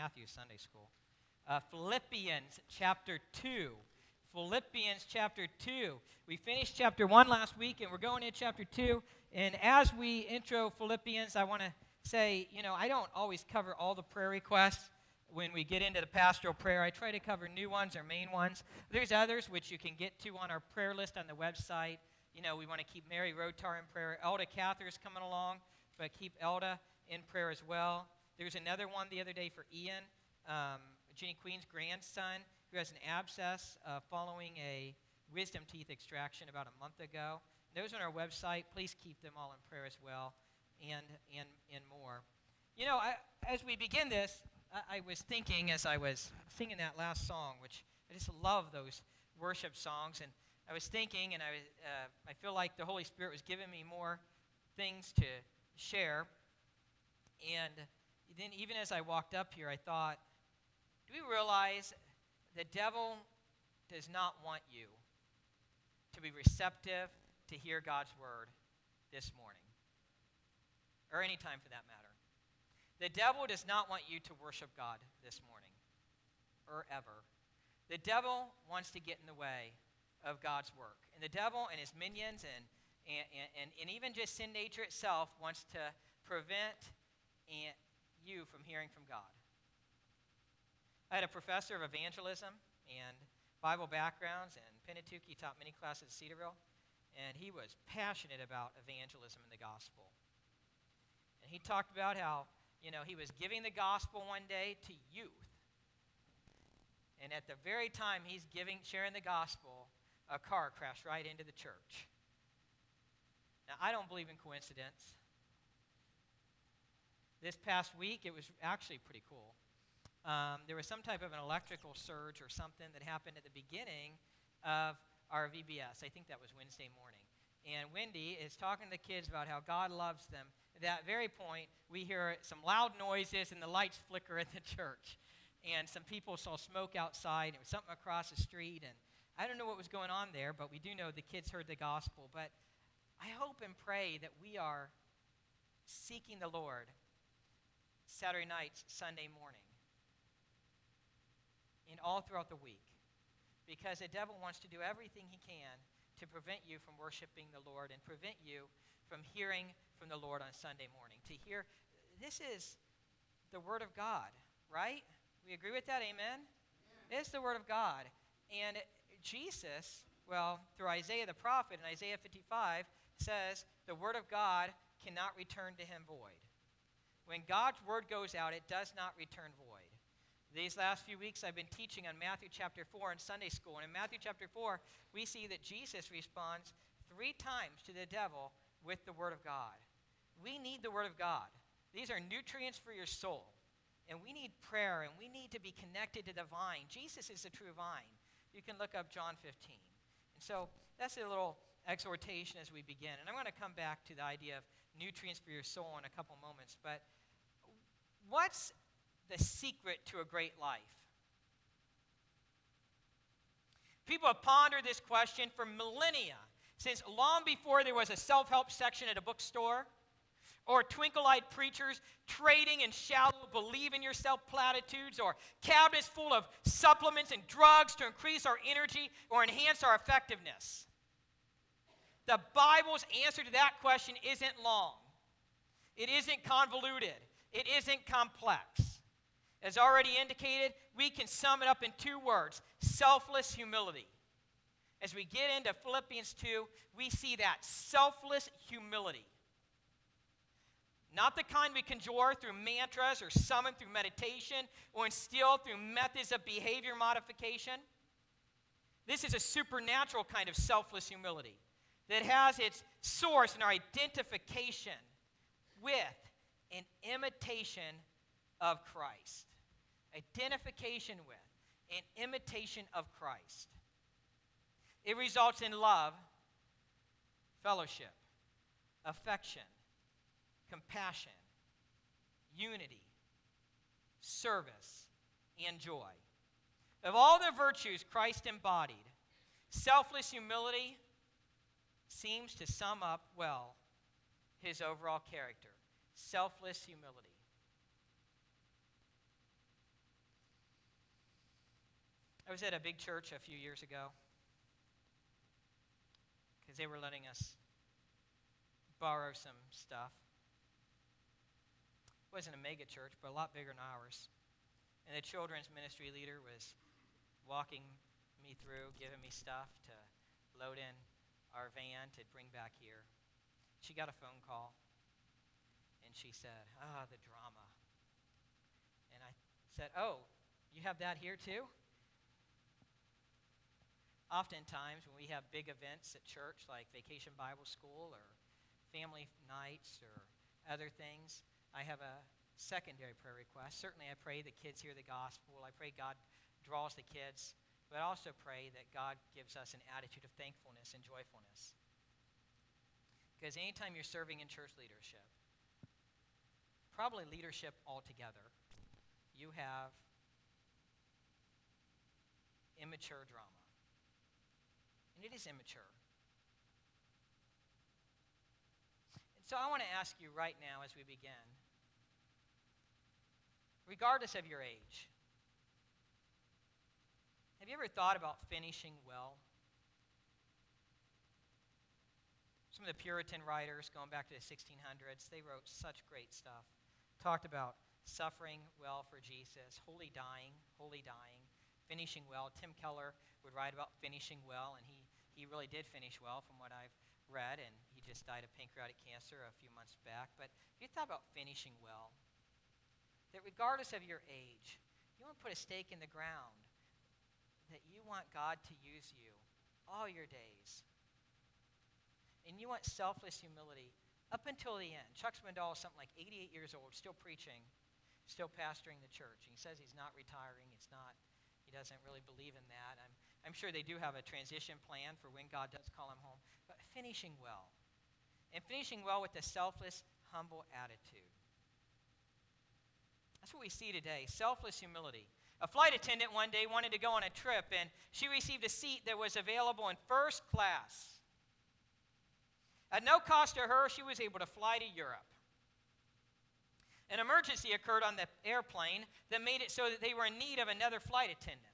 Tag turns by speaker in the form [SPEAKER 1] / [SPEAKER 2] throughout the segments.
[SPEAKER 1] Matthew's Sunday school. Uh, Philippians chapter 2. Philippians chapter 2. We finished chapter 1 last week, and we're going into chapter 2. And as we intro Philippians, I want to say, you know, I don't always cover all the prayer requests when we get into the pastoral prayer. I try to cover new ones or main ones. There's others which you can get to on our prayer list on the website. You know, we want to keep Mary Rotar in prayer. Elda Cather is coming along, but keep Elda in prayer as well. There's another one the other day for Ian, um, Jenny Queen's grandson, who has an abscess uh, following a wisdom teeth extraction about a month ago. Those on our website. Please keep them all in prayer as well, and and and more. You know, I, as we begin this, I, I was thinking as I was singing that last song, which I just love those worship songs, and I was thinking, and I was, uh, I feel like the Holy Spirit was giving me more things to share, and then even as I walked up here, I thought, do we realize the devil does not want you to be receptive to hear God's word this morning, or any time for that matter. The devil does not want you to worship God this morning, or ever. The devil wants to get in the way of God's work. And the devil and his minions and, and, and, and even just sin nature itself wants to prevent you from hearing from God. I had a professor of evangelism and Bible backgrounds and Pentateuch. He taught many classes at Cedarville, and he was passionate about evangelism and the gospel. And he talked about how, you know, he was giving the gospel one day to youth. And at the very time he's giving, sharing the gospel, a car crashed right into the church. Now, I don't believe in coincidence. This past week, it was actually pretty cool. Um, there was some type of an electrical surge or something that happened at the beginning of our VBS. I think that was Wednesday morning. And Wendy is talking to the kids about how God loves them. At that very point, we hear some loud noises and the lights flicker at the church. And some people saw smoke outside. It was something across the street. And I don't know what was going on there, but we do know the kids heard the gospel. But I hope and pray that we are seeking the Lord Saturday nights, Sunday morning, and all throughout the week. Because the devil wants to do everything he can to prevent you from worshiping the Lord and prevent you from hearing from the Lord on Sunday morning. To hear, this is the Word of God, right? We agree with that? Amen? It's the Word of God. And Jesus, well, through Isaiah the prophet in Isaiah 55, says the word of God cannot return to him void. When God's word goes out, it does not return void. These last few weeks, I've been teaching on Matthew chapter 4 in Sunday school. And in Matthew chapter 4, we see that Jesus responds three times to the devil with the word of God. We need the word of God. These are nutrients for your soul. And we need prayer, and we need to be connected to the vine. Jesus is the true vine you can look up John 15. And so that's a little exhortation as we begin. And I'm going to come back to the idea of nutrients for your soul in a couple moments. But what's the secret to a great life? People have pondered this question for millennia, since long before there was a self help section at a bookstore or twinkle eyed preachers trading in shallow believe in yourself platitudes, or cabinets full of supplements and drugs to increase our energy or enhance our effectiveness. The Bible's answer to that question isn't long, it isn't convoluted, it isn't complex. As already indicated, we can sum it up in two words selfless humility. As we get into Philippians 2, we see that selfless humility. Not the kind we conjure through mantras or summon through meditation or instill through methods of behavior modification. This is a supernatural kind of selfless humility that has its source in our identification with an imitation of Christ. Identification with an imitation of Christ. It results in love, fellowship, affection, compassion, unity, service, and joy. Of all the virtues Christ embodied, selfless humility seems to sum up well his overall character. Selfless humility. I was at a big church a few years ago because they were letting us borrow some stuff. It wasn't a mega church, but a lot bigger than ours. And the children's ministry leader was walking me through, giving me stuff to load in our van to bring back here. She got a phone call she said, Ah, the drama. And I said, Oh, you have that here too? Oftentimes, when we have big events at church, like Vacation Bible School or family nights or other things, I have a secondary prayer request. Certainly, I pray the kids hear the gospel. I pray God draws the kids, but I also pray that God gives us an attitude of thankfulness and joyfulness. Because anytime you're serving in church leadership, probably leadership altogether, you have immature drama and it is immature. And so I want to ask you right now as we begin, regardless of your age, have you ever thought about finishing well? Some of the Puritan writers, going back to the 1600s, they wrote such great stuff. Talked about suffering well for Jesus, holy dying, holy dying, finishing well. Tim Keller would write about finishing well, and he he really did finish well from what I've read, and he just died of pancreatic cancer a few months back. But if you thought about finishing well, that regardless of your age, you want to put a stake in the ground that you want God to use you all your days. And you want selfless humility up until the end. Chuck Swindoll is something like 88 years old, still preaching, still pastoring the church. He says he's not retiring. It's not, he doesn't really believe in that. I'm I'm sure they do have a transition plan for when God does call him home, but finishing well. And finishing well with a selfless, humble attitude. That's what we see today selfless humility. A flight attendant one day wanted to go on a trip, and she received a seat that was available in first class. At no cost to her, she was able to fly to Europe. An emergency occurred on the airplane that made it so that they were in need of another flight attendant.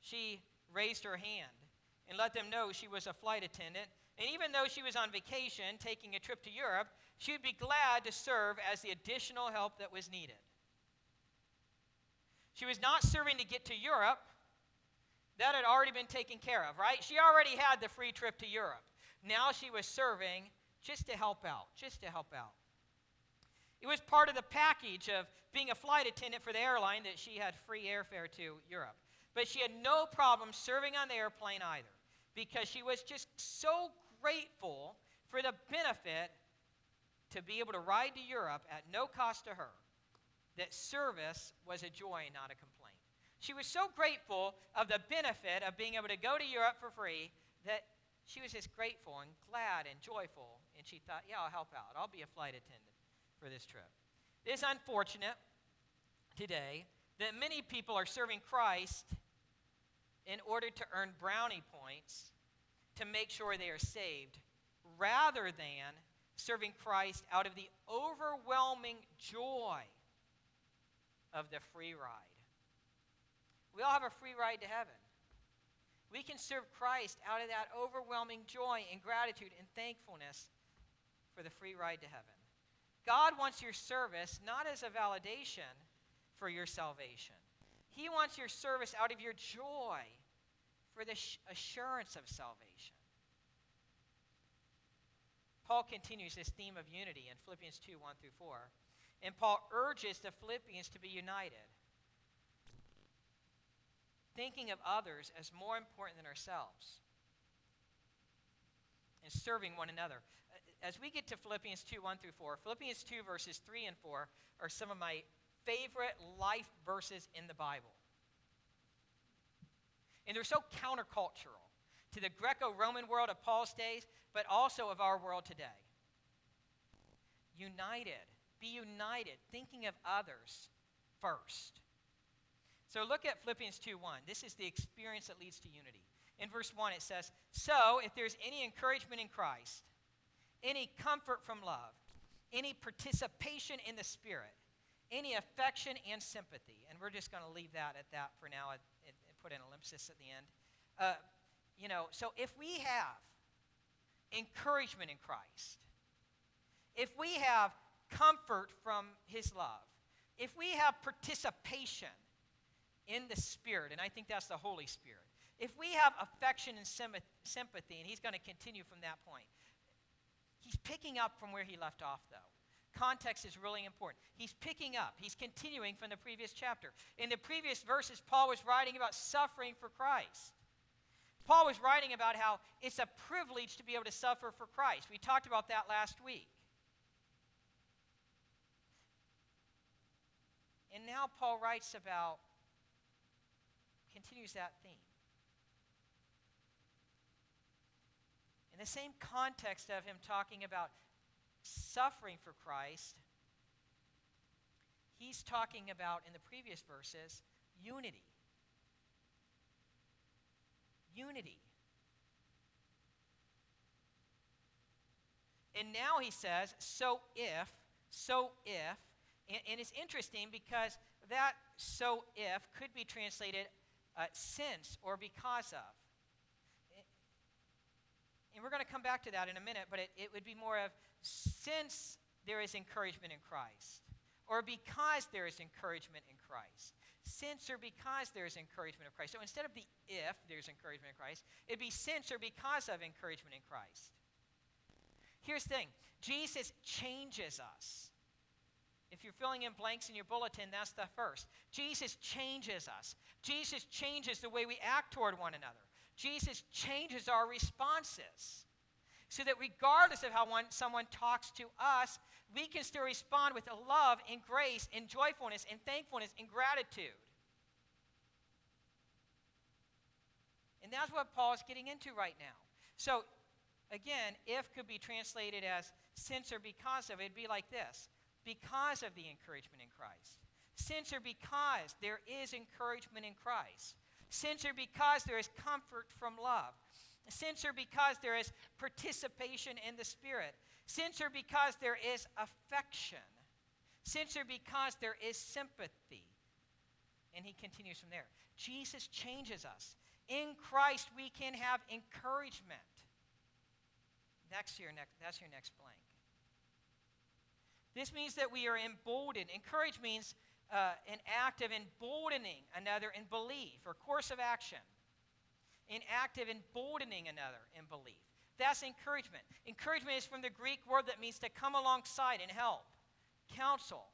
[SPEAKER 1] She raised her hand and let them know she was a flight attendant. And even though she was on vacation taking a trip to Europe, she would be glad to serve as the additional help that was needed. She was not serving to get to Europe. That had already been taken care of, right? She already had the free trip to Europe. Now she was serving just to help out, just to help out. It was part of the package of being a flight attendant for the airline that she had free airfare to Europe. But she had no problem serving on the airplane either because she was just so grateful for the benefit to be able to ride to Europe at no cost to her that service was a joy, not a complaint. She was so grateful of the benefit of being able to go to Europe for free that she was just grateful and glad and joyful. And she thought, yeah, I'll help out. I'll be a flight attendant for this trip. It is unfortunate today that many people are serving Christ in order to earn brownie points to make sure they are saved, rather than serving Christ out of the overwhelming joy of the free ride. We all have a free ride to heaven. We can serve Christ out of that overwhelming joy and gratitude and thankfulness for the free ride to heaven. God wants your service not as a validation for your salvation, He wants your service out of your joy for the assurance of salvation. Paul continues this theme of unity in Philippians 2 1 through 4. And Paul urges the Philippians to be united, thinking of others as more important than ourselves, and serving one another. As we get to Philippians 2 1 through 4, Philippians 2 verses 3 and 4 are some of my favorite life verses in the Bible. And they're so countercultural to the Greco Roman world of Paul's days, but also of our world today. United. Be united, thinking of others first. So look at Philippians 2 1. This is the experience that leads to unity. In verse 1, it says, So if there's any encouragement in Christ, any comfort from love, any participation in the Spirit, any affection and sympathy, and we're just going to leave that at that for now put an ellipsis at the end. Uh, you know, so if we have encouragement in Christ, if we have comfort from His love, if we have participation in the Spirit, and I think that's the Holy Spirit, if we have affection and sympathy, and He's going to continue from that point, He's picking up from where He left off, though. Context is really important. He's picking up, he's continuing from the previous chapter. In the previous verses, Paul was writing about suffering for Christ. Paul was writing about how it's a privilege to be able to suffer for Christ. We talked about that last week. And now Paul writes about, continues that theme. In the same context of him talking about suffering for Christ, he's talking about, in the previous verses, unity. Unity. And now he says, so if, so if, and, and it's interesting because that so if could be translated uh, since or because of. And we're going to come back to that in a minute, but it, it would be more of since there is encouragement in Christ, or because there is encouragement in Christ. Since or because there is encouragement of Christ. So instead of the if there's encouragement in Christ, it'd be since or because of encouragement in Christ. Here's the thing Jesus changes us. If you're filling in blanks in your bulletin, that's the first. Jesus changes us. Jesus changes the way we act toward one another. Jesus changes our responses so that regardless of how one, someone talks to us, we can still respond with a love and grace and joyfulness and thankfulness and gratitude. And that's what Paul is getting into right now. So, again, if could be translated as since or because of, it'd be like this because of the encouragement in Christ. Since or because there is encouragement in Christ. Since or because there is comfort from love. Since or because there is participation in the Spirit. Since or because there is affection. Since or because there is sympathy. And he continues from there. Jesus changes us. In Christ, we can have encouragement. That's your next, that's your next blank. This means that we are emboldened. Encourage means uh, an act of emboldening another in belief or course of action. An act of emboldening another in belief. That's encouragement. Encouragement is from the Greek word that means to come alongside and help, counsel,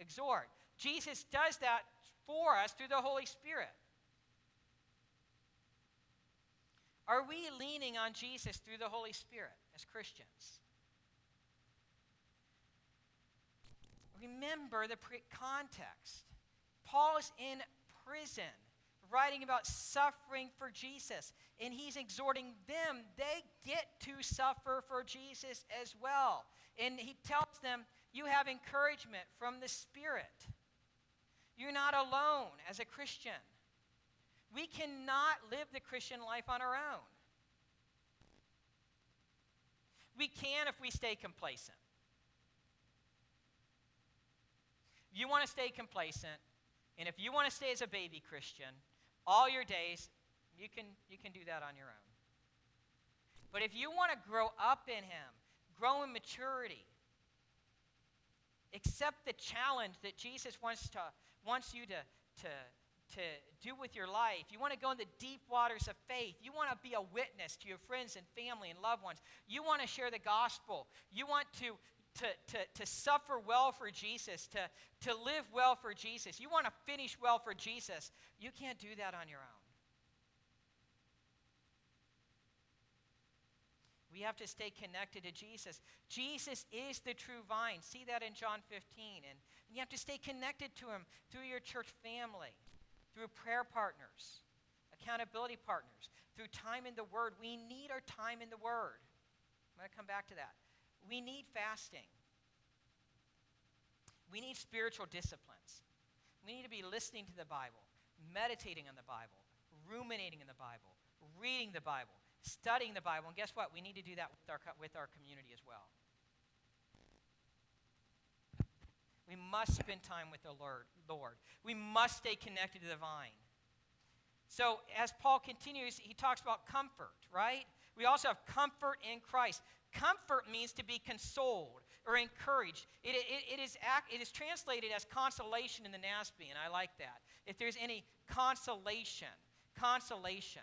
[SPEAKER 1] exhort. Jesus does that for us through the Holy Spirit. Are we leaning on Jesus through the Holy Spirit as Christians? Remember the pre- context. Paul is in prison writing about suffering for Jesus, and he's exhorting them, they get to suffer for Jesus as well. And he tells them, You have encouragement from the Spirit. You're not alone as a Christian. We cannot live the Christian life on our own. We can if we stay complacent. If you want to stay complacent, and if you want to stay as a baby Christian all your days, you can, you can do that on your own. But if you want to grow up in Him, grow in maturity, accept the challenge that Jesus wants, to, wants you to, to, to do with your life. You want to go in the deep waters of faith. You want to be a witness to your friends and family and loved ones. You want to share the gospel. You want to, to, to, to suffer well for Jesus, to, to live well for Jesus, you want to finish well for Jesus, you can't do that on your own. We have to stay connected to Jesus. Jesus is the true vine. See that in John 15. And you have to stay connected to him through your church family, through prayer partners, accountability partners, through time in the Word. We need our time in the Word. I'm going to come back to that. We need fasting. We need spiritual disciplines. We need to be listening to the Bible, meditating on the Bible, ruminating in the Bible, reading the Bible, studying the Bible. And guess what? We need to do that with our, with our community as well. We must spend time with the Lord. Lord. We must stay connected to the vine. So, as Paul continues, he talks about comfort, right? We also have comfort in Christ. Comfort means to be consoled or encouraged. It, it, it, is, it is translated as consolation in the NASB, and I like that. If there's any consolation, consolation.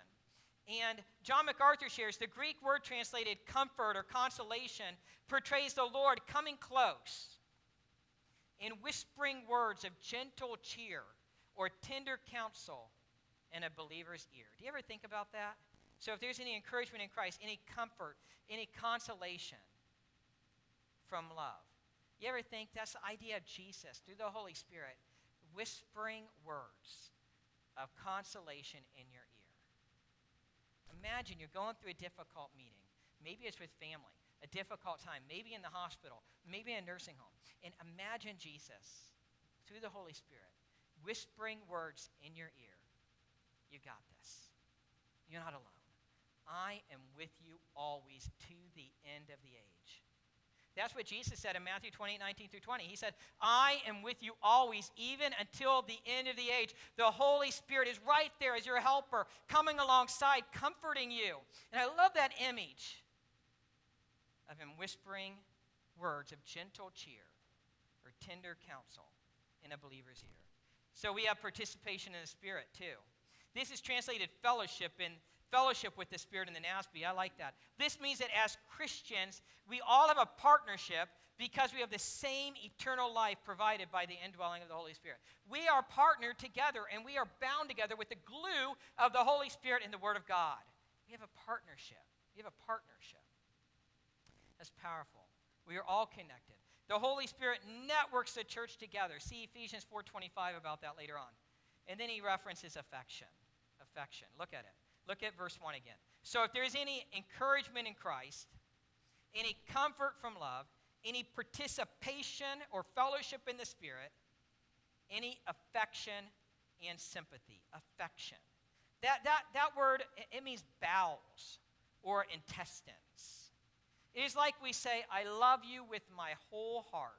[SPEAKER 1] And John MacArthur shares the Greek word translated comfort or consolation portrays the Lord coming close in whispering words of gentle cheer or tender counsel in a believer's ear. Do you ever think about that? So, if there's any encouragement in Christ, any comfort, any consolation from love, you ever think that's the idea of Jesus through the Holy Spirit whispering words of consolation in your ear? Imagine you're going through a difficult meeting. Maybe it's with family, a difficult time, maybe in the hospital, maybe in a nursing home. And imagine Jesus through the Holy Spirit whispering words in your ear. You got this. You're not alone. I am with you always to the end of the age. That's what Jesus said in Matthew 28 19 through 20. He said, I am with you always, even until the end of the age. The Holy Spirit is right there as your helper, coming alongside, comforting you. And I love that image of him whispering words of gentle cheer or tender counsel in a believer's ear. So we have participation in the Spirit too. This is translated fellowship in fellowship with the Spirit and the NASB. I like that. This means that as Christians, we all have a partnership because we have the same eternal life provided by the indwelling of the Holy Spirit. We are partnered together and we are bound together with the glue of the Holy Spirit and the Word of God. We have a partnership. We have a partnership. That's powerful. We are all connected. The Holy Spirit networks the church together. See Ephesians 4:25 about that later on. And then he references affection. Affection. Look at it. Look at verse 1 again. So if there is any encouragement in Christ, any comfort from love, any participation or fellowship in the Spirit, any affection and sympathy. Affection. That, that, that word, it means bowels or intestines. It is like we say, I love you with my whole heart.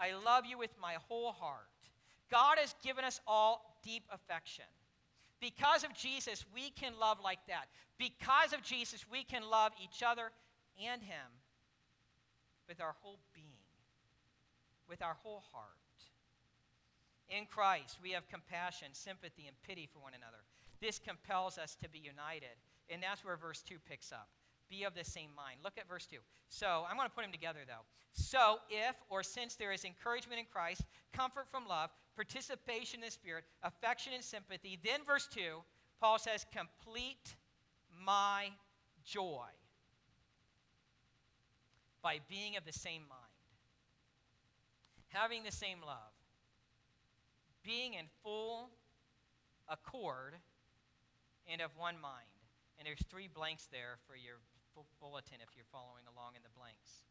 [SPEAKER 1] I love you with my whole heart. God has given us all deep affection. Because of Jesus, we can love like that. Because of Jesus, we can love each other and Him with our whole being, with our whole heart. In Christ, we have compassion, sympathy, and pity for one another. This compels us to be united. And that's where verse 2 picks up. Be of the same mind. Look at verse 2. So, I'm going to put them together though. So, if or since there is encouragement in Christ, comfort from love, participation in the Spirit, affection and sympathy. Then, verse 2, Paul says, Complete my joy by being of the same mind, having the same love, being in full accord and of one mind. And there's three blanks there for your bulletin if you're following along in the blanks.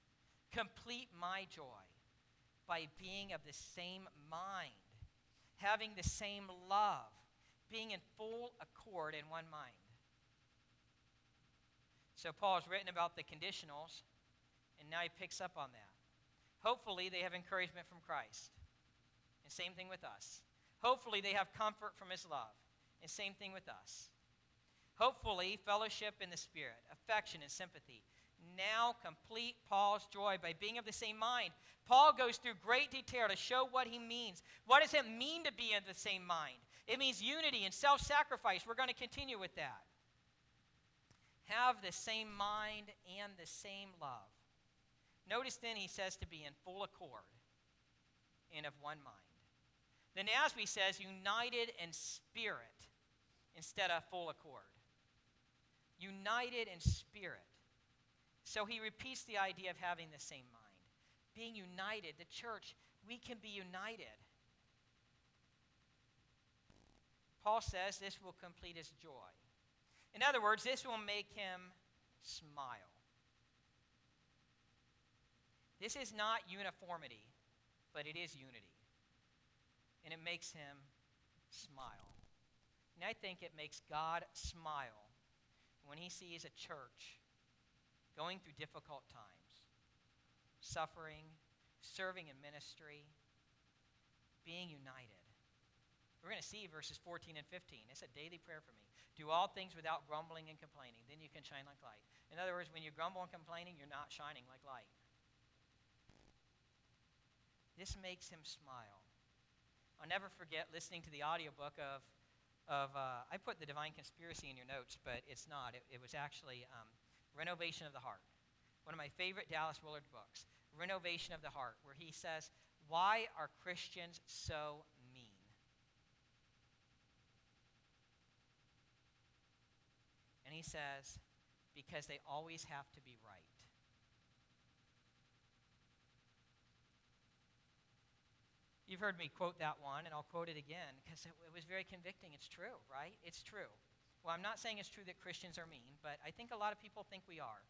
[SPEAKER 1] Complete my joy by being of the same mind having the same love, being in full accord in one mind. So Paul's written about the conditionals, and now he picks up on that. Hopefully, they have encouragement from Christ. And same thing with us. Hopefully, they have comfort from his love. And same thing with us. Hopefully, fellowship in the Spirit, affection and sympathy now complete Paul's joy by being of the same mind. Paul goes through great detail to show what he means. What does it mean to be of the same mind? It means unity and self sacrifice. We're going to continue with that. Have the same mind and the same love. Notice then he says to be in full accord and of one mind. The NASB says united in spirit instead of full accord. United in spirit. So he repeats the idea of having the same mind. Being united, the church, we can be united. Paul says this will complete his joy. In other words, this will make him smile. This is not uniformity, but it is unity. And it makes him smile. And I think it makes God smile when he sees a church going through difficult times, suffering, serving in ministry, being united. We're going to see verses 14 and 15. It's a daily prayer for me. Do all things without grumbling and complaining. Then you can shine like light. In other words, when you grumble and complaining, you're not shining like light. This makes him smile. I'll never forget listening to the audiobook of, of uh, I put the Divine Conspiracy in your notes, but it's not. It, it was actually um, Renovation of the Heart, one of my favorite Dallas Willard books, Renovation of the Heart, where he says, Why are Christians so mean? And he says, Because they always have to be right. You've heard me quote that one, and I'll quote it again because it, it, was very convicting. It's true, right? It's true. Well, I'm not saying it's true that Christians are mean, but I think a lot of people think we are.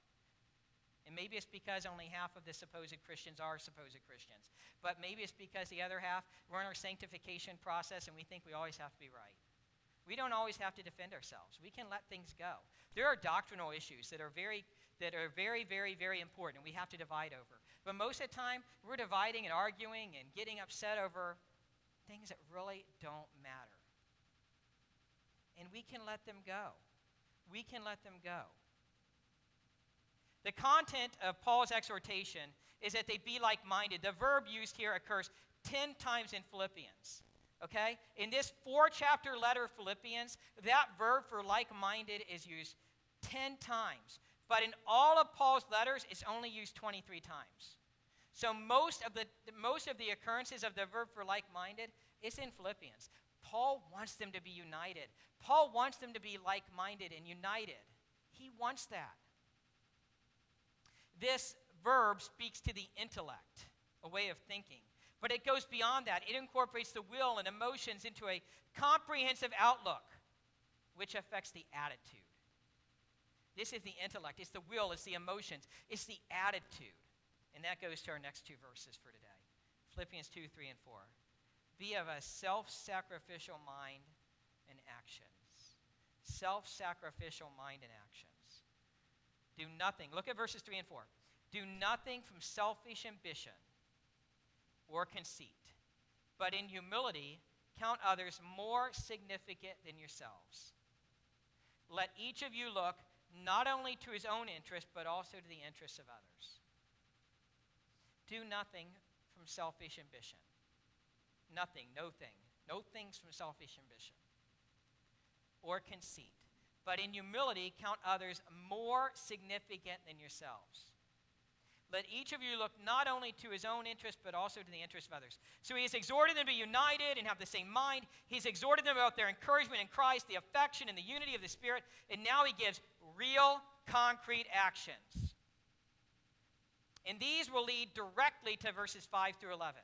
[SPEAKER 1] And maybe it's because only half of the supposed Christians are supposed Christians. But maybe it's because the other half, we're in our sanctification process and we think we always have to be right. We don't always have to defend ourselves. We can let things go. There are doctrinal issues that are very, that are very, very, very important, and we have to divide over. But most of the time, we're dividing and arguing and getting upset over things that really don't matter. And we can let them go. We can let them go. The content of Paul's exhortation is that they be like minded. The verb used here occurs 10 times in Philippians. Okay? In this four chapter letter Philippians, that verb for like minded is used 10 times. But in all of Paul's letters, it's only used 23 times. So most of the, most of the occurrences of the verb for like minded is in Philippians. Paul wants them to be united. Paul wants them to be like minded and united. He wants that. This verb speaks to the intellect, a way of thinking. But it goes beyond that. It incorporates the will and emotions into a comprehensive outlook, which affects the attitude. This is the intellect, it's the will, it's the emotions, it's the attitude. And that goes to our next two verses for today Philippians 2, 3, and 4. Be of a self sacrificial mind and actions. Self sacrificial mind and actions. Do nothing. Look at verses 3 and 4. Do nothing from selfish ambition or conceit, but in humility count others more significant than yourselves. Let each of you look not only to his own interest, but also to the interests of others. Do nothing from selfish ambition. Nothing, no thing. No things from selfish ambition or conceit. But in humility, count others more significant than yourselves. Let each of you look not only to his own interest, but also to the interest of others. So he has exhorted them to be united and have the same mind. He's exhorted them about their encouragement in Christ, the affection and the unity of the Spirit. And now he gives real, concrete actions. And these will lead directly to verses 5 through 11.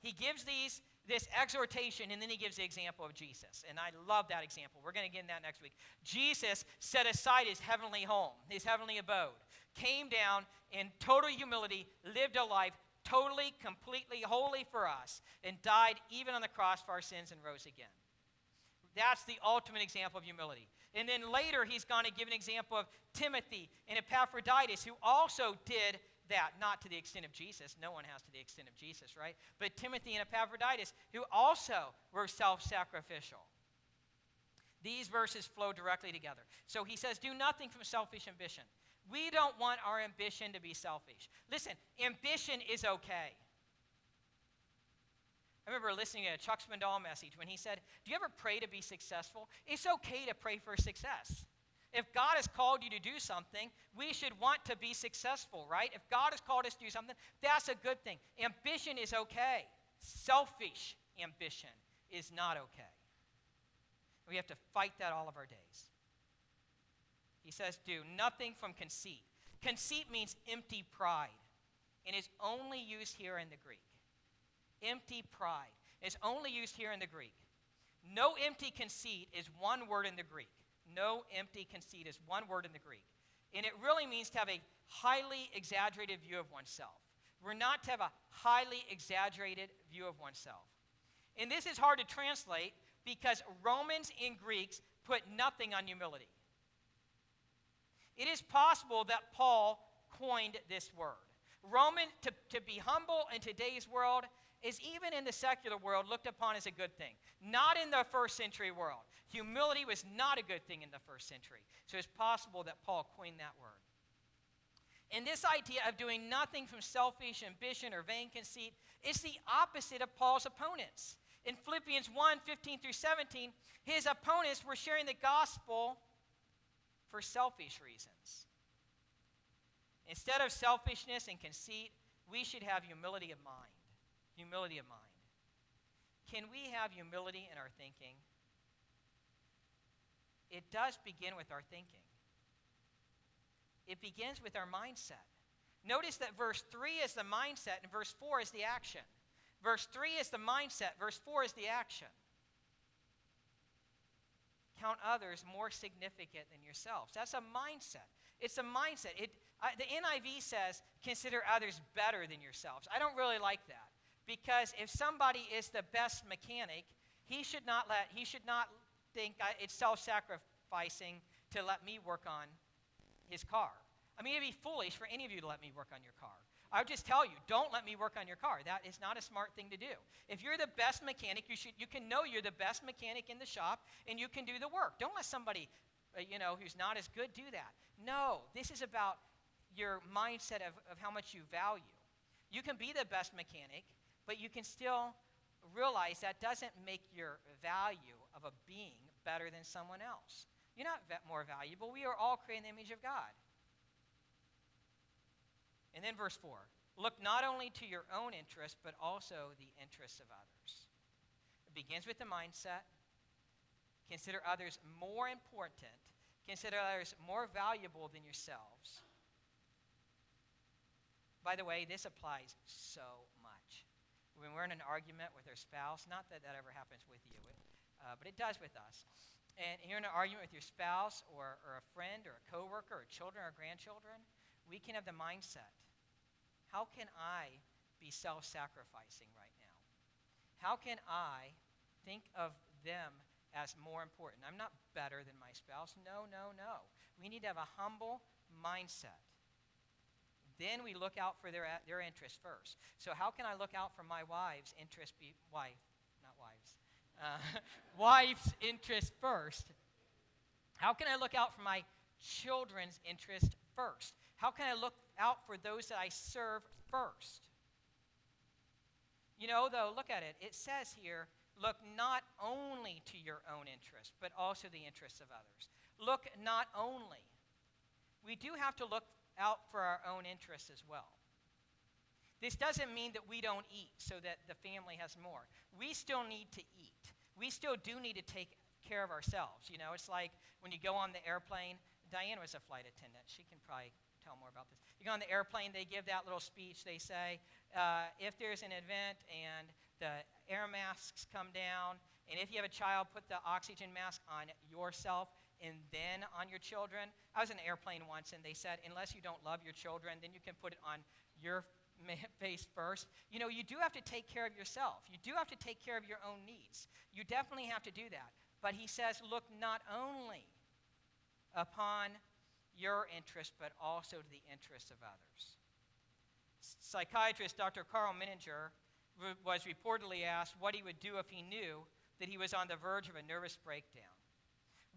[SPEAKER 1] He gives these this exhortation and then he gives the example of Jesus. And I love that example. We're going to get in that next week. Jesus set aside his heavenly home, his heavenly abode, came down in total humility, lived a life totally, completely holy for us, and died even on the cross for our sins and rose again. That's the ultimate example of humility. And then later, he's going to give an example of Timothy and Epaphroditus, who also did that, not to the extent of Jesus. No one has to the extent of Jesus, right? But Timothy and Epaphroditus, who also were self sacrificial. These verses flow directly together. So he says, Do nothing from selfish ambition. We don't want our ambition to be selfish. Listen, ambition is okay. I remember listening to a Chuck Swindoll message when he said, Do you ever pray to be successful? It's okay to pray for success. If God has called you to do something, we should want to be successful, right? If God has called us to do something, that's a good thing. Ambition is okay. Selfish ambition is not okay. We have to fight that all of our days. He says, do nothing from conceit. Conceit means empty pride and is only used here in the Greek. Empty pride is only used here in the Greek. No empty conceit is one word in the Greek. No empty conceit is one word in the Greek. And it really means to have a highly exaggerated view of oneself. We're not to have a highly exaggerated view of oneself. And this is hard to translate because Romans and Greeks put nothing on humility. It is possible that Paul coined this word. Roman, to, to be humble in today's world, is even in the secular world looked upon as a good thing. Not in the first century world. Humility was not a good thing in the first century. So it's possible that Paul coined that word. And this idea of doing nothing from selfish ambition or vain conceit is the opposite of Paul's opponents. In Philippians 1 15 through 17, his opponents were sharing the gospel for selfish reasons. Instead of selfishness and conceit, we should have humility of mind. Humility of mind. Can we have humility in our thinking? It does begin with our thinking. It begins with our mindset. Notice that verse 3 is the mindset and verse 4 is the action. Verse 3 is the mindset, verse 4 is the action. Count others more significant than yourselves. That's a mindset. It's a mindset. It, I, the NIV says, consider others better than yourselves. I don't really like that because if somebody is the best mechanic, he should not let he should not think it's self-sacrificing to let me work on his car. I mean, it'd be foolish for any of you to let me work on your car. I would just tell you, don't let me work on your car. That is not a smart thing to do. If you're the best mechanic, you should you can know you're the best mechanic in the shop and you can do the work. Don't let somebody, uh, you know, who's not as good do that. No, this is about your mindset of, of how much you value. You can be the best mechanic, but you can still realize that doesn't make your value of a being better than someone else. You're not more valuable. We are all created in the image of God. And then verse 4 look not only to your own interest, but also the interests of others. It begins with the mindset. Consider others more important, consider others more valuable than yourselves. By the way, this applies so. When we're in an argument with our spouse, not that that ever happens with you, uh, but it does with us. And you're in an argument with your spouse or, or a friend or a coworker or children or grandchildren, we can have the mindset how can I be self sacrificing right now? How can I think of them as more important? I'm not better than my spouse. No, no, no. We need to have a humble mindset. Then we look out for their, their interest first. So, how can I look out for my wife's interest? Be, wife, not wives. Uh, wife's interest first. How can I look out for my children's interest first? How can I look out for those that I serve first? You know, though, look at it. It says here, look not only to your own interest, but also the interests of others. Look not only. We do have to look out for our own interests as well. This doesn't mean that we don't eat so that the family has more. We still need to eat. We still do need to take care of ourselves. You know, it's like when you go on the airplane. Diane was a flight attendant. She can probably tell more about this. You go on the airplane, they give that little speech. They say, uh, if there's an event and the air masks come down, and if you have a child, put the oxygen mask on yourself and then on your children. I was in an airplane once, and they said, unless you don't love your children, then you can put it on your face first. You know, you do have to take care of yourself. You do have to take care of your own needs. You definitely have to do that. But he says, look not only upon your interest, but also to the interests of others. Psychiatrist Dr. Karl Menninger was reportedly asked what he would do if he knew that he was on the verge of a nervous breakdown.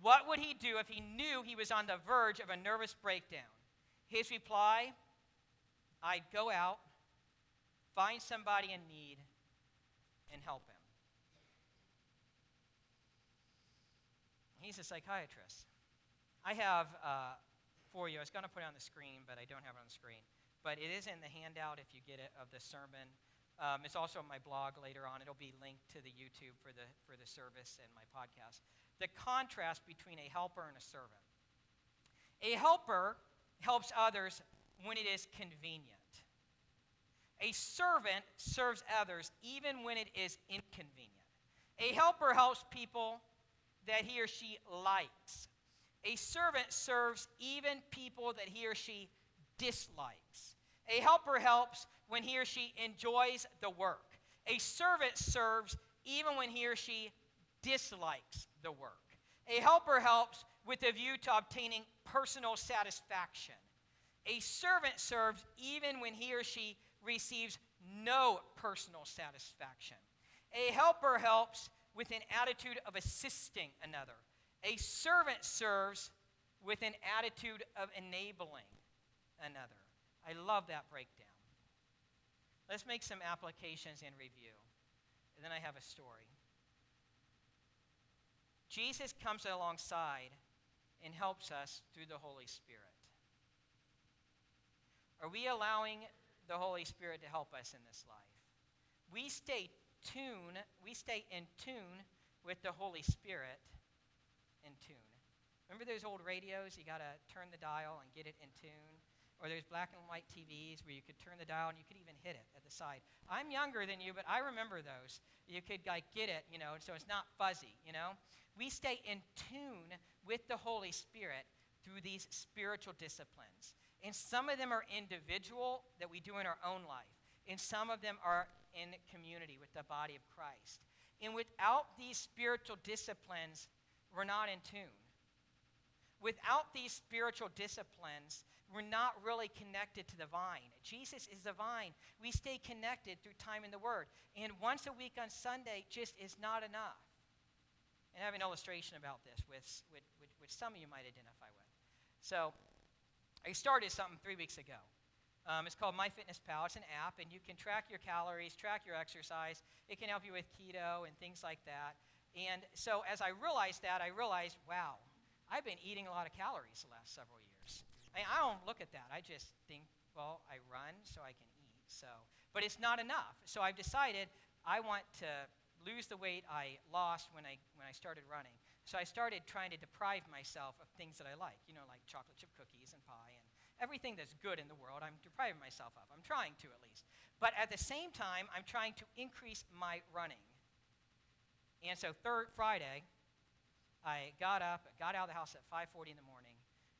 [SPEAKER 1] What would he do if he knew he was on the verge of a nervous breakdown? His reply I'd go out, find somebody in need, and help him. He's a psychiatrist. I have uh, for you. I was going to put it on the screen, but I don't have it on the screen. But it is in the handout if you get it of the sermon. Um, it's also on my blog later on. It'll be linked to the YouTube for the, for the service and my podcast. The contrast between a helper and a servant. A helper helps others when it is convenient. A servant serves others even when it is inconvenient. A helper helps people that he or she likes. A servant serves even people that he or she dislikes. A helper helps when he or she enjoys the work. A servant serves even when he or she dislikes the work. A helper helps with a view to obtaining personal satisfaction. A servant serves even when he or she receives no personal satisfaction. A helper helps with an attitude of assisting another. A servant serves with an attitude of enabling another. I love that breakdown. Let's make some applications and review. And then I have a story. Jesus comes alongside and helps us through the Holy Spirit. Are we allowing the Holy Spirit to help us in this life? We stay tune, we stay in tune with the Holy Spirit in tune. Remember those old radios? You got to turn the dial and get it in tune. Or there's black and white TVs where you could turn the dial and you could even hit it at the side. I'm younger than you, but I remember those. You could like get it, you know, so it's not fuzzy, you know. We stay in tune with the Holy Spirit through these spiritual disciplines. And some of them are individual that we do in our own life, and some of them are in community with the body of Christ. And without these spiritual disciplines, we're not in tune. Without these spiritual disciplines, we're not really connected to the vine. Jesus is the vine. We stay connected through time in the Word. And once a week on Sunday just is not enough. And I have an illustration about this, with, which, which some of you might identify with. So, I started something three weeks ago. Um, it's called MyFitnessPal. It's an app, and you can track your calories, track your exercise. It can help you with keto and things like that. And so, as I realized that, I realized, wow, I've been eating a lot of calories the last several years. I, I don't look at that. I just think, well, I run so I can eat. So, but it's not enough. So I've decided I want to lose the weight I lost when I when I started running. So I started trying to deprive myself of things that I like, you know, like chocolate chip cookies and pie and everything that's good in the world. I'm depriving myself of. I'm trying to at least. But at the same time, I'm trying to increase my running. And so third Friday, I got up, got out of the house at 5:40 in the morning,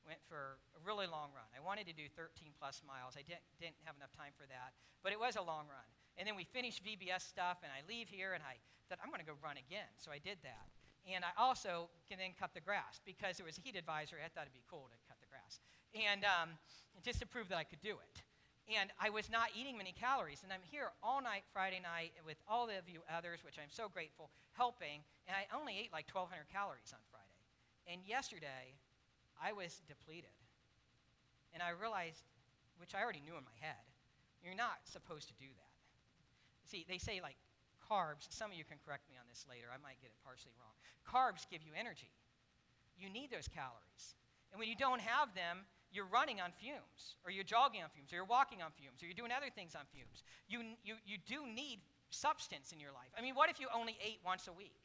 [SPEAKER 1] went for a really long run. I wanted to do 13 plus miles. I didn't, didn't have enough time for that, but it was a long run. And then we finished VBS stuff, and I leave here, and I thought I'm going to go run again. So I did that. And I also can then cut the grass because there was a heat advisory. I thought it'd be cool to cut the grass. And um, just to prove that I could do it. And I was not eating many calories. And I'm here all night Friday night with all of you others, which I'm so grateful, helping. And I only ate like 1,200 calories on Friday. And yesterday, I was depleted. And I realized, which I already knew in my head, you're not supposed to do that. See, they say like carbs, some of you can correct me on this later, I might get it partially wrong. Carbs give you energy. You need those calories. And when you don't have them, you're running on fumes, or you're jogging on fumes, or you're walking on fumes, or you're doing other things on fumes. You, you, you do need substance in your life. I mean, what if you only ate once a week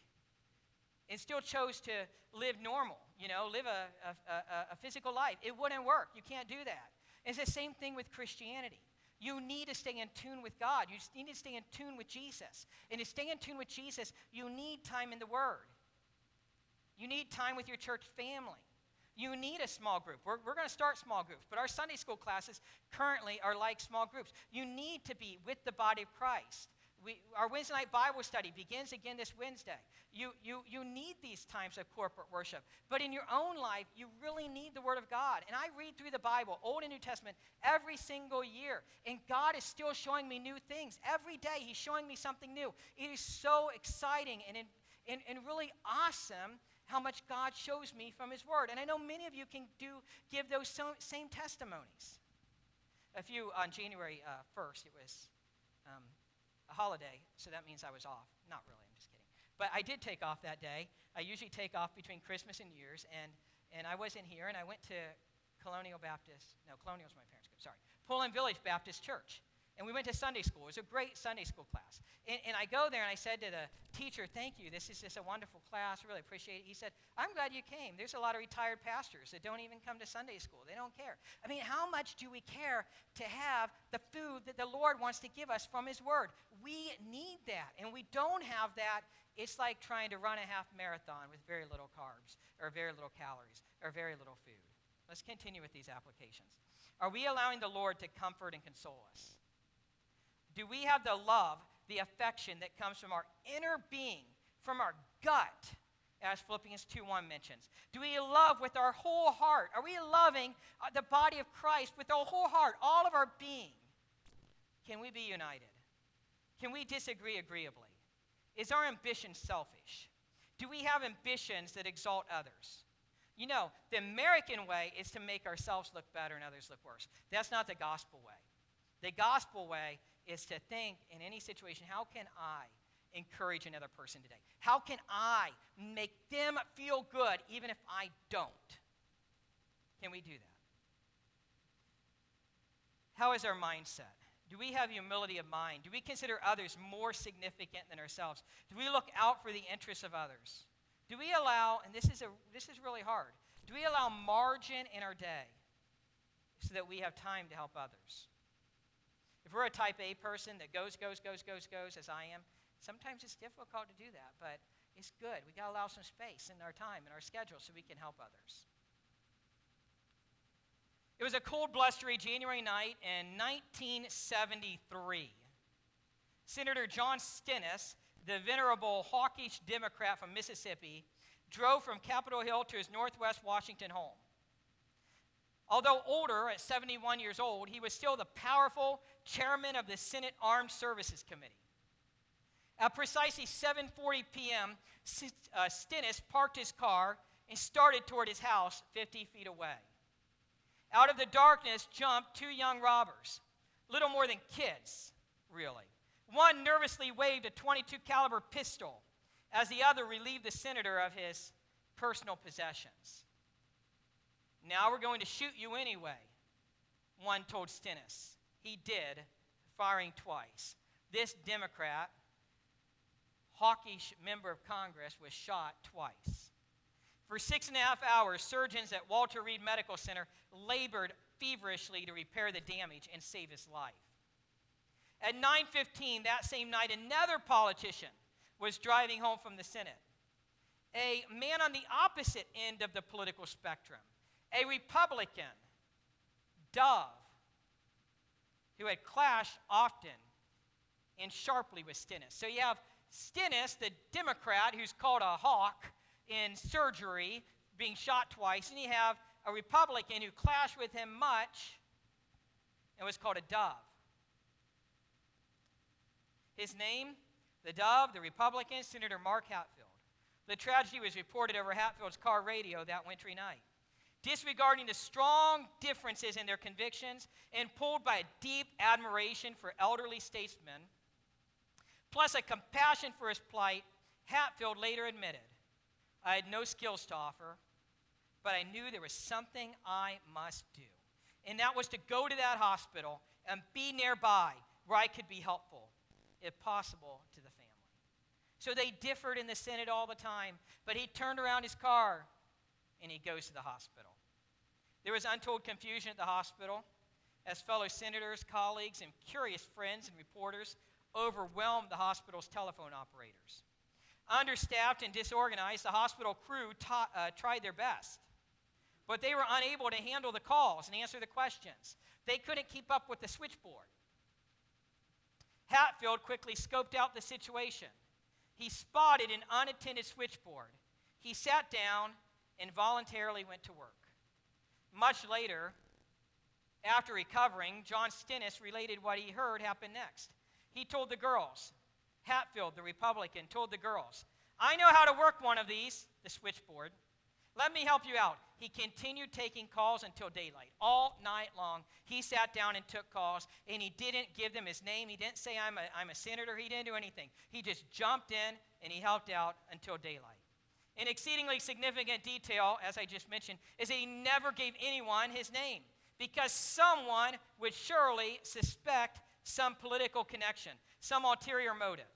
[SPEAKER 1] and still chose to live normal, you know, live a, a, a, physical life? It wouldn't work. You can't do that. It's the same thing with Christianity. You need to stay in tune with God. You need to stay in tune with Jesus. And to stay in tune with Jesus, you need time in the Word. You need time with your church family. You need a small group. We're, we're going to start small groups, but our Sunday school classes currently are like small groups. You need to be with the body of Christ. We, our Wednesday night Bible study begins again this Wednesday. You, you, you need these times of corporate worship. But in your own life, you really need the Word of God. And I read through the Bible, Old and New Testament, every single year. And God is still showing me new things. Every day, He's showing me something new. It is so exciting and, and, and really awesome how much God shows me from His Word. And I know many of you can do, give those same testimonies. A few on January uh, 1st, it was a holiday, so that means I was off. Not really, I'm just kidding. But I did take off that day. I usually take off between Christmas and New Year's, and, and I was in here, and I went to Colonial Baptist, no, Colonial was my parents' group, sorry, Poland Village Baptist Church. And we went to Sunday school. It was a great Sunday school class. And, and, I go there and I said to the teacher, Thank you. This is just a wonderful class. I really appreciate it. He said, I'm glad you came. There's a lot of retired pastors that don't even come to Sunday school. They don't care. I mean, how much do we care to have the food that the Lord wants to give us from His Word? We need that. And we don't have that. It's like trying to run a half marathon with very little carbs or very little calories or very little food. Let's continue with these applications. Are we allowing the Lord to comfort and console us? Do we have the love, the affection that comes from our inner being, from our gut, as Philippians 2:1 mentions? Do we love with our whole heart? Are we loving uh, the body of Christ with our whole heart, all of our being? Can we be united? Can we disagree agreeably? Is our ambition selfish? Do we have ambitions that exalt others? You know, the American way is to make ourselves look better and others look worse. That's not the gospel way. The gospel way is to think in any situation, how can I encourage another person today? How can I make them feel good even if I don't? Can we do that? How is our mindset? Do we have humility of mind? Do we consider others more significant than ourselves? Do we look out for the interests of others? Do we allow, and this is, a, this is really hard, do we allow margin in our day so that we have time to help others? If we're a type A person that goes, goes, goes, goes, goes, as I am, sometimes it's difficult to do that, but it's good. We got to allow some space in our time and our schedule so we can help others. It was a cold, blustery January night in 1973. Senator John Stennis the venerable hawkish Democrat from Mississippi, drove from Capitol Hill to his northwest Washington home. Although older, at 71 years old, he was still the powerful chairman of the Senate Armed Services Committee. At precisely 7:40 p.m., uh, Stennis parked his car and started toward his house 50 feet away. Out of the darkness jumped two young robbers, little more than kids, really. One nervously waved a 22 caliber pistol as the other relieved the senator of his personal possessions. Now we're going to shoot you anyway, one told Stennis. He did, firing twice. This Democrat, hawkish member of Congress, was shot twice. For six and a half hours, surgeons at Walter Reed Medical Center labored feverishly to repair the damage and save his life. At 9:15 that same night, another politician was driving home from the Senate. A man on the opposite end of the political spectrum, a Republican, Dove, who had clashed often and sharply with Stennis. So you have Stennis, the Democrat, who's called a hawk in surgery, being shot twice, and you have a Republican who clashed with him much and was called a dove. His name, the Dove, the Republican, Senator Mark Hatfield. The tragedy was reported over Hatfield's car radio that wintry night. Disregarding the strong differences in their convictions and pulled by a deep admiration for elderly statesmen, plus a compassion for his plight, Hatfield later admitted, I had no skills to offer, but I knew there was something I must do. And that was to go to that hospital and be nearby where I could be helpful if possible, to the family. So they differed in the Senate all the time, but he turned around his car and he goes to the hospital. There was untold confusion at the hospital as fellow senators, colleagues, and curious friends and reporters overwhelmed the hospital's telephone operators. Understaffed and disorganized, the hospital crew uh, tried their best, but they were unable to handle the calls and answer the questions. They couldn't keep up with the switchboard. Hatfield quickly scoped out the situation. He spotted an unattended switchboard. He sat down and voluntarily went to work. Much later, after recovering, John Stennis related what he heard happen next. He told the girls, Hatfield, the Republican, told the girls, I know how to work one of these, the switchboard. Let me help you out. He continued taking calls until daylight. All night long, he sat down and took calls, and he didn't give them his name. He didn't say, I'm a, I'm a senator. He didn't do anything. He just jumped in and he helped out until daylight. An exceedingly significant detail, as I just mentioned, is that he never gave anyone his name because someone would surely suspect some political connection, some ulterior motive.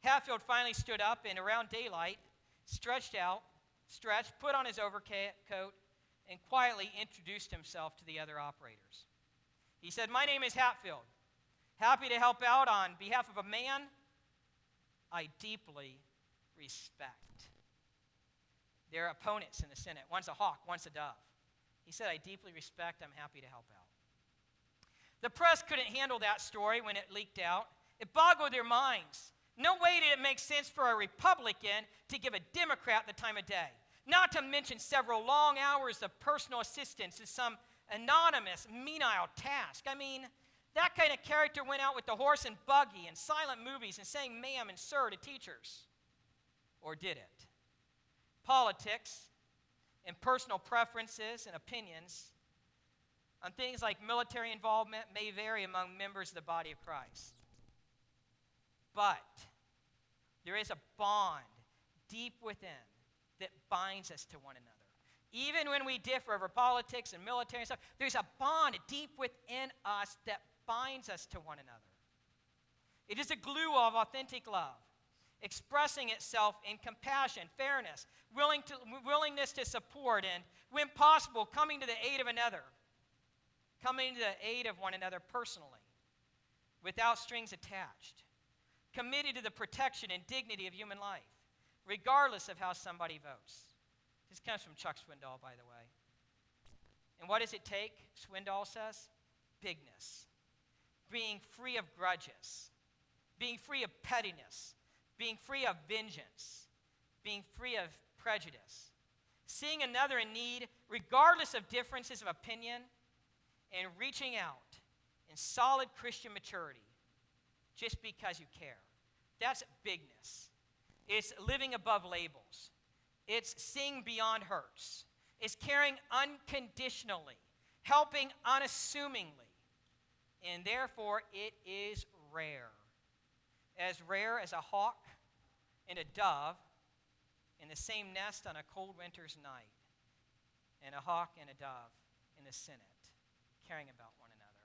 [SPEAKER 1] Hatfield finally stood up and around daylight, stretched out, stretched, put on his overcoat, and quietly introduced himself to the other operators. He said, My name is Hatfield. Happy to help out on behalf of a man I deeply respect. Their opponents in the Senate. One's a hawk, one's a dove. He said, I deeply respect, I'm happy to help out. The press couldn't handle that story when it leaked out. It boggled their minds. No way did it make sense for a Republican to give a Democrat the time of day, not to mention several long hours of personal assistance in some anonymous, menial task. I mean, That kind of character went out with the horse and buggy and silent movies and saying ma'am and sir to teachers. Or did it? Politics and personal preferences and opinions on things like military involvement may vary among members of the body of Christ. But there is a bond deep within that binds us to one another. Even when we differ over politics and military and stuff, there's a bond deep within us that binds us to one another. It is a glue of authentic love, expressing itself in compassion, fairness, willing to, willingness to support, and, when possible, coming to the aid of another, coming to the aid of one another personally, without strings attached, committed to the protection and dignity of human life, regardless of how somebody votes. This comes from Chuck Swindoll, by the way. And what does it take? Swindoll says bigness being free of grudges, being free of pettiness, being free of vengeance, being free of prejudice, seeing another in need, regardless of differences of opinion, and reaching out in solid Christian maturity just because you care. That's bigness. It's living above labels. It's seeing beyond hurts. It's caring unconditionally, helping unassumingly, and therefore it is rare. As rare as a hawk and a dove in the same nest on a cold winter's night, and a hawk and a dove in the Senate, caring about one another.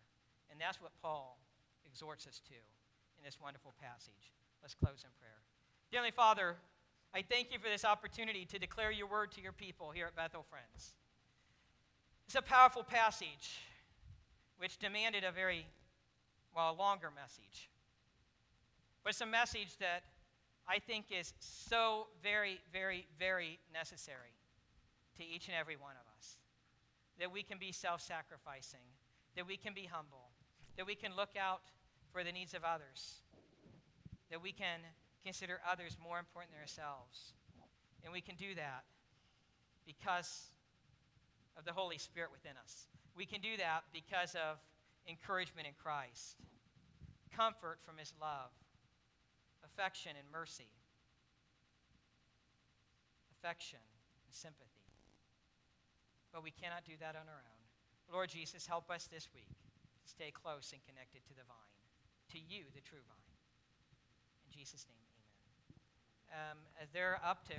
[SPEAKER 1] And that's what Paul exhorts us to in this wonderful passage. Let's close in prayer. Dearly Father, I thank you for this opportunity to declare your word to your people here at Bethel Friends. It's a powerful passage which demanded a very, well, a longer message. But it's a message that I think is so very, very, very necessary to each and every one of us. That we can be self sacrificing, that we can be humble, that we can look out for the needs of others, that we can consider others more important than ourselves. And we can do that because of the Holy Spirit within us. We can do that because of encouragement in Christ, comfort from His love, affection and mercy, affection and sympathy. But we cannot do that on our own. Lord Jesus, help us this week to stay close and connected to the vine, to you, the true vine. In Jesus' name, amen. Um, as they're up to